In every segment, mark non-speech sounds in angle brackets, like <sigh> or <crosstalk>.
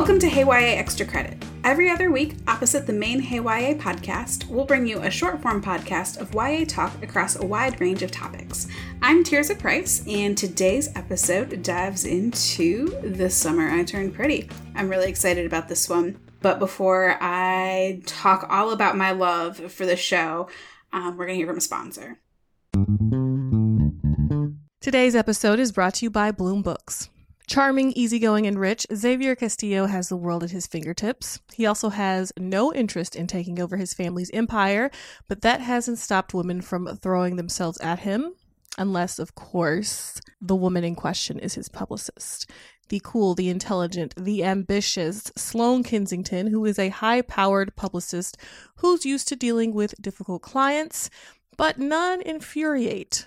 Welcome to Hey YA Extra Credit. Every other week, opposite the main Hey YA podcast, we'll bring you a short form podcast of YA talk across a wide range of topics. I'm Tirzah Price, and today's episode dives into The Summer I Turned Pretty. I'm really excited about this one. But before I talk all about my love for the show, um, we're going to hear from a sponsor. Today's episode is brought to you by Bloom Books. Charming, easygoing, and rich, Xavier Castillo has the world at his fingertips. He also has no interest in taking over his family's empire, but that hasn't stopped women from throwing themselves at him, unless, of course, the woman in question is his publicist. The cool, the intelligent, the ambitious Sloane Kensington, who is a high powered publicist who's used to dealing with difficult clients, but none infuriate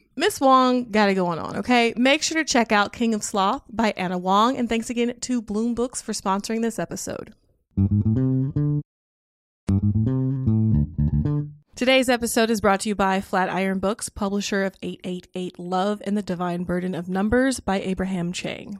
Miss Huang got it going on, okay? Make sure to check out King of Sloth by Ana Huang, and thanks again to Bloom Books for sponsoring this episode. Today's episode is brought to you by Flatiron Books, publisher of 888 Love and the Divine Burden of Numbers by Abraham Chang.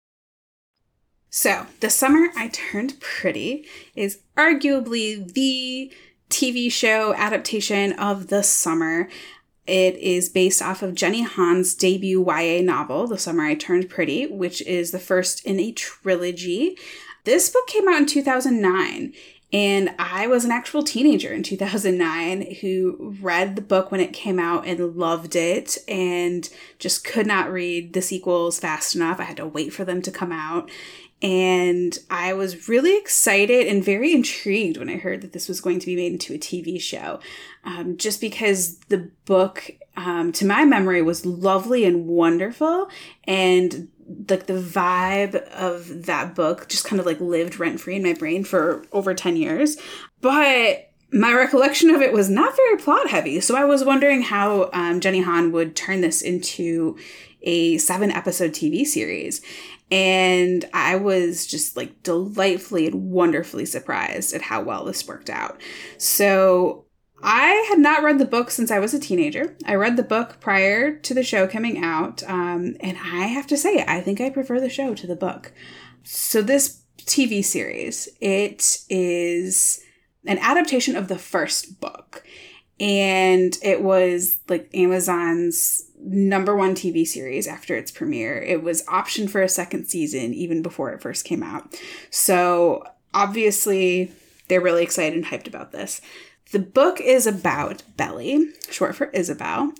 So, The Summer I Turned Pretty is arguably the TV show adaptation of the summer. It is based off of Jenny Han's debut YA novel, The Summer I Turned Pretty, which is the first in a trilogy. This book came out in 2009, and I was an actual teenager in 2009 who read the book when it came out and loved it and just could not read the sequels fast enough. I had to wait for them to come out. And I was really excited and very intrigued when I heard that this was going to be made into a TV show. Um, just because the book, um, to my memory, was lovely and wonderful. And like the vibe of that book just kind of like lived rent free in my brain for over 10 years. But my recollection of it was not very plot heavy. So I was wondering how um, Jenny Han would turn this into a seven episode TV series. And I was just like delightfully and wonderfully surprised at how well this worked out. So I had not read the book since I was a teenager. I read the book prior to the show coming out. Um, and I have to say, I think I prefer the show to the book. So this TV series, it is an adaptation of the first book. And it was like Amazon's number one TV series after its premiere. It was optioned for a second season even before it first came out. So obviously, they're really excited and hyped about this. The book is about Belly, short for Isabel,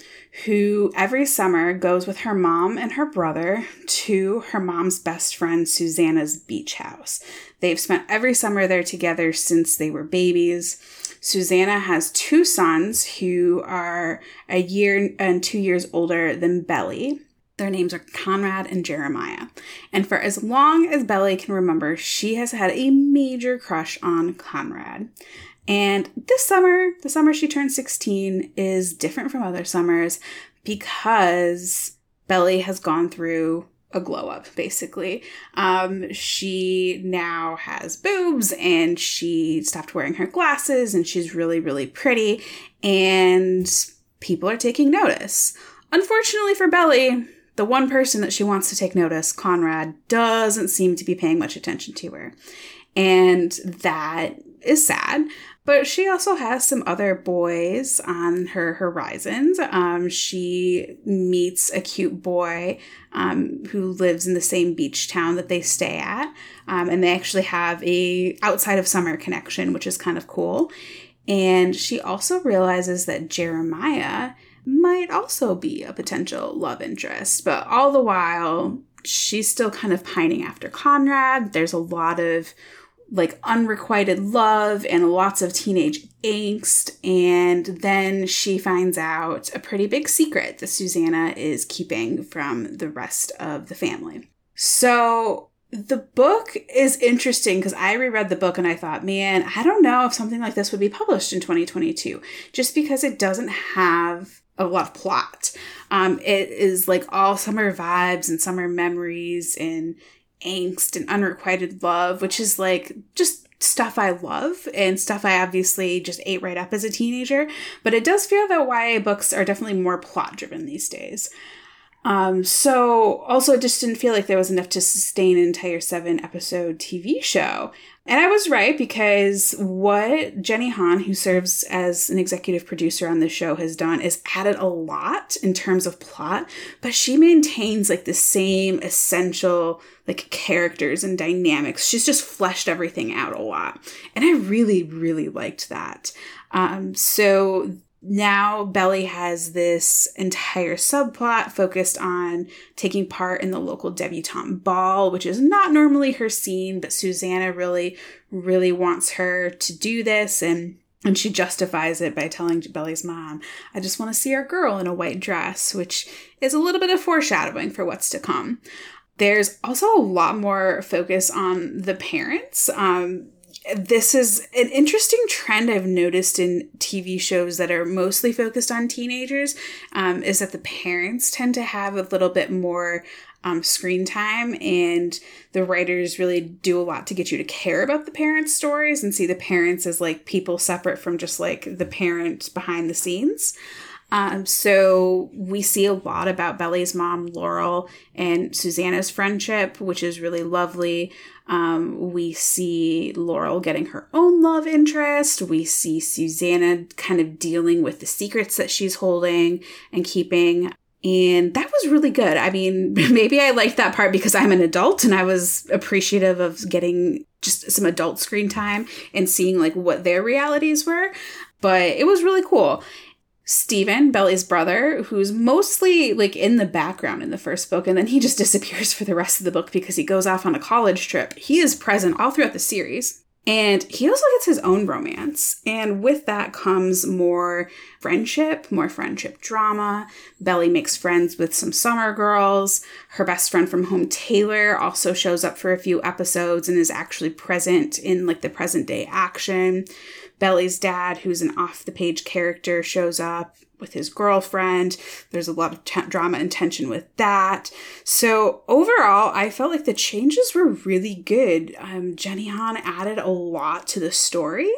who every summer goes with her mom and her brother to her mom's best friend Susannah's beach house. They've spent every summer there together since they were babies. Susannah has two sons who are a year and two years older than Belly. Their names are Conrad and Jeremiah. And for as long as Belly can remember, she has had a major crush on Conrad. And this summer, the summer she turned 16, is different from other summers because Belly has gone through a glow up basically. Um, she now has boobs and she stopped wearing her glasses and she's really really pretty and people are taking notice. Unfortunately for belly the one person that she wants to take notice conrad doesn't seem to be paying much attention to her. And that is sad but she also has some other boys on her horizons. Um, she meets a cute boy um, who lives in the same beach town that they stay at, um, and they actually have a outside of summer connection, which is kind of cool. And she also realizes that Jeremiah might also be a potential love interest, but all the while she's still kind of pining after Conrad. There's a lot of like unrequited love and lots of teenage angst. And then she finds out a pretty big secret that Susannah is keeping from the rest of the family. So the book is interesting because I reread the book and I thought, man, I don't know if something like this would be published in 2022 just because it doesn't have a lot of plot. Um, it is like all summer vibes and summer memories and angst and unrequited love, which is like just stuff I love and stuff I obviously just ate right up as a teenager. But it does feel that YA books are definitely more plot driven these days. Um, so also it just didn't feel like there was enough to sustain an entire seven episode TV show. And I was right because what Jenny Han, who serves as an executive producer on the show, has done is added a lot in terms of plot, but she maintains like the same essential like characters and dynamics. She's just fleshed everything out a lot. And I really, really liked that. Um, so now Belly has this entire subplot focused on taking part in the local debutante ball, which is not normally her scene, but Susannah really, really wants her to do this and and she justifies it by telling Belly's mom, I just want to see our girl in a white dress, which is a little bit of foreshadowing for what's to come. There's also a lot more focus on the parents. Um, this is an interesting trend I've noticed in TV shows that are mostly focused on teenagers um, is that the parents tend to have a little bit more um, screen time, and the writers really do a lot to get you to care about the parents' stories and see the parents as like people separate from just like the parent behind the scenes. Um, so we see a lot about Belly's mom, Laurel, and Susannah's friendship, which is really lovely. Um, we see Laurel getting her own love interest. We see Susannah kind of dealing with the secrets that she's holding and keeping. And that was really good. I mean, <laughs> maybe I liked that part because I'm an adult and I was appreciative of getting just some adult screen time and seeing like what their realities were. But it was really cool. Steven, Belly's brother, who's mostly like in the background in the first book, and then he just <laughs> disappears for the rest of the book because he goes off on a college trip. He is present all throughout the series. And he also gets his own romance. And with that comes more friendship, more friendship drama. Belly makes friends with some summer girls. Her best friend from home, Taylor, also shows up for a few episodes and is actually present in like the present day action. Belly's dad, who's an off the page character, shows up with his girlfriend. There's a lot of t- drama and tension with that. So overall, I felt like the changes were really good. Um, Jenny Han added a lot to the story,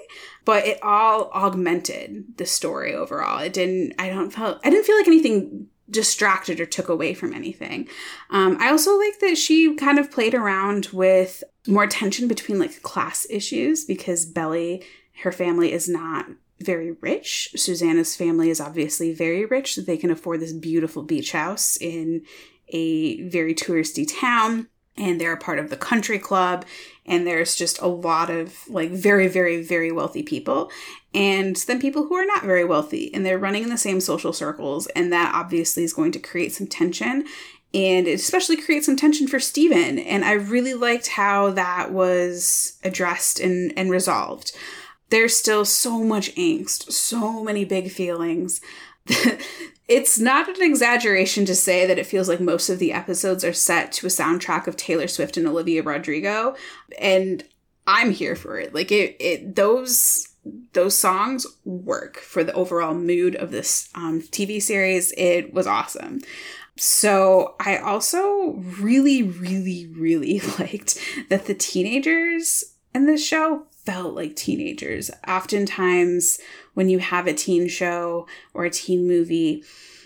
but it all augmented the story overall. It didn't. I don't felt. I didn't feel like anything distracted or took away from anything. Um, I also like that she kind of played around with more tension between like class issues because Belly her family is not very rich. Susannah's family is obviously very rich, so they can afford this beautiful beach house in a very touristy town. And they're a part of the country club, and there's just a lot of like very, very, very wealthy people, and then people who are not very wealthy, and they're running in the same social circles, and that obviously is going to create some tension and it especially creates some tension for Steven. And I really liked how that was addressed and, and resolved there's still so much angst, so many big feelings. <laughs> it's not an exaggeration to say that it feels like most of the episodes are set to a soundtrack of Taylor Swift and Olivia Rodrigo, and I'm here for it. Like it, it those those songs work for the overall mood of this um, TV series. It was awesome. So I also really, really, really <laughs> liked that the teenagers in this show felt like teenagers. Oftentimes, when you have a teen show or a teen movie,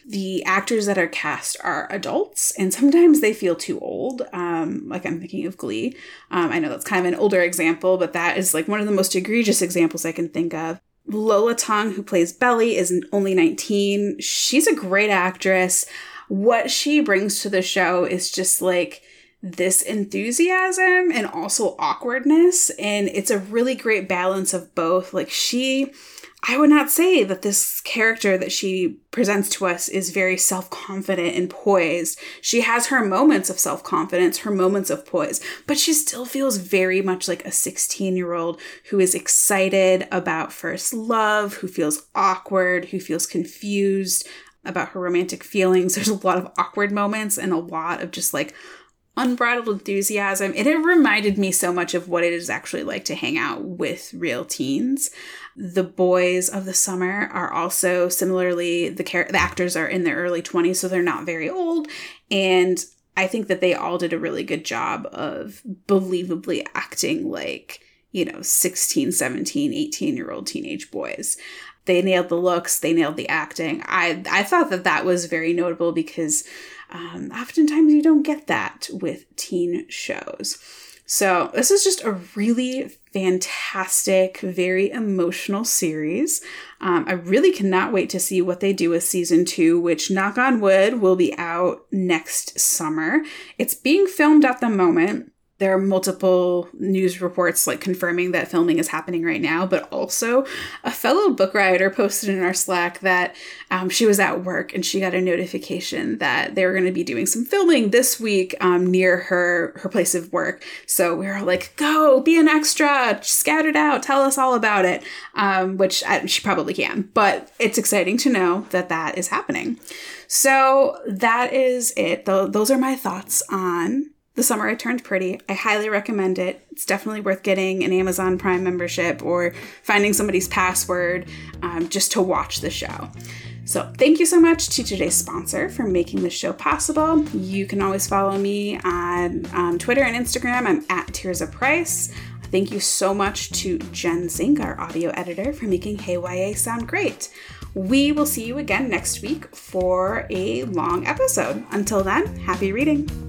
the actors that are cast are adults and sometimes they feel too old. Um, like i'm thinking of glee. Um, i know that's kind of an older example but that is like one of the most egregious examples i can think of. Lola Tung who plays belly is only 19 she's a great actress. What she brings to the show is just like this enthusiasm and also awkwardness and it's a really great balance of both like she I would not say that this character that she presents to us is very self confident and poised. She has her moments of self confidence, her moments of poise, but she still feels very much like a 16 year old who is excited about first love, who feels awkward, who feels confused about her romantic feelings. There's a lot of awkward moments and a lot of just like unbridled enthusiasm. It reminded me so much of what it is actually like to hang out with real teens. The boys of the summer are also similarly the the actors are in their early 20s, so they're not very old. And I think that they all did a really good job of believably acting like, you know, 16, 17, 18 year old teenage boys they nailed the looks they nailed the acting i i thought that that was very notable because um, oftentimes you don't get that with teen shows. So, this is just a really fantastic, very emotional series. Um, I really cannot wait to see what they do with season two, which, knock on wood, will be out next summer. It's being filmed at the moment there are multiple news reports like confirming that filming is happening right now but also a fellow book writer posted in our slack that um, she was at work and she got a notification that they were going to be doing some filming this week um, near her her place of work. So we were like go be an extra scout it out tell us all about it um, which I, she probably can but it's exciting to know that that is happening. So that is it. Th- those are my thoughts on the Summer I Turned Pretty. I highly recommend it. It's definitely worth getting an Amazon Prime membership or finding somebody's password um, just to watch the show. So, thank you so much to today's sponsor for making this show possible. You can always follow me on um, Twitter and Instagram. I'm at TirzahPrice. Thank you so much to Jen Zink, our audio editor, for making Hey YA sound great. We will see you again next week for a long episode. Until then, happy reading.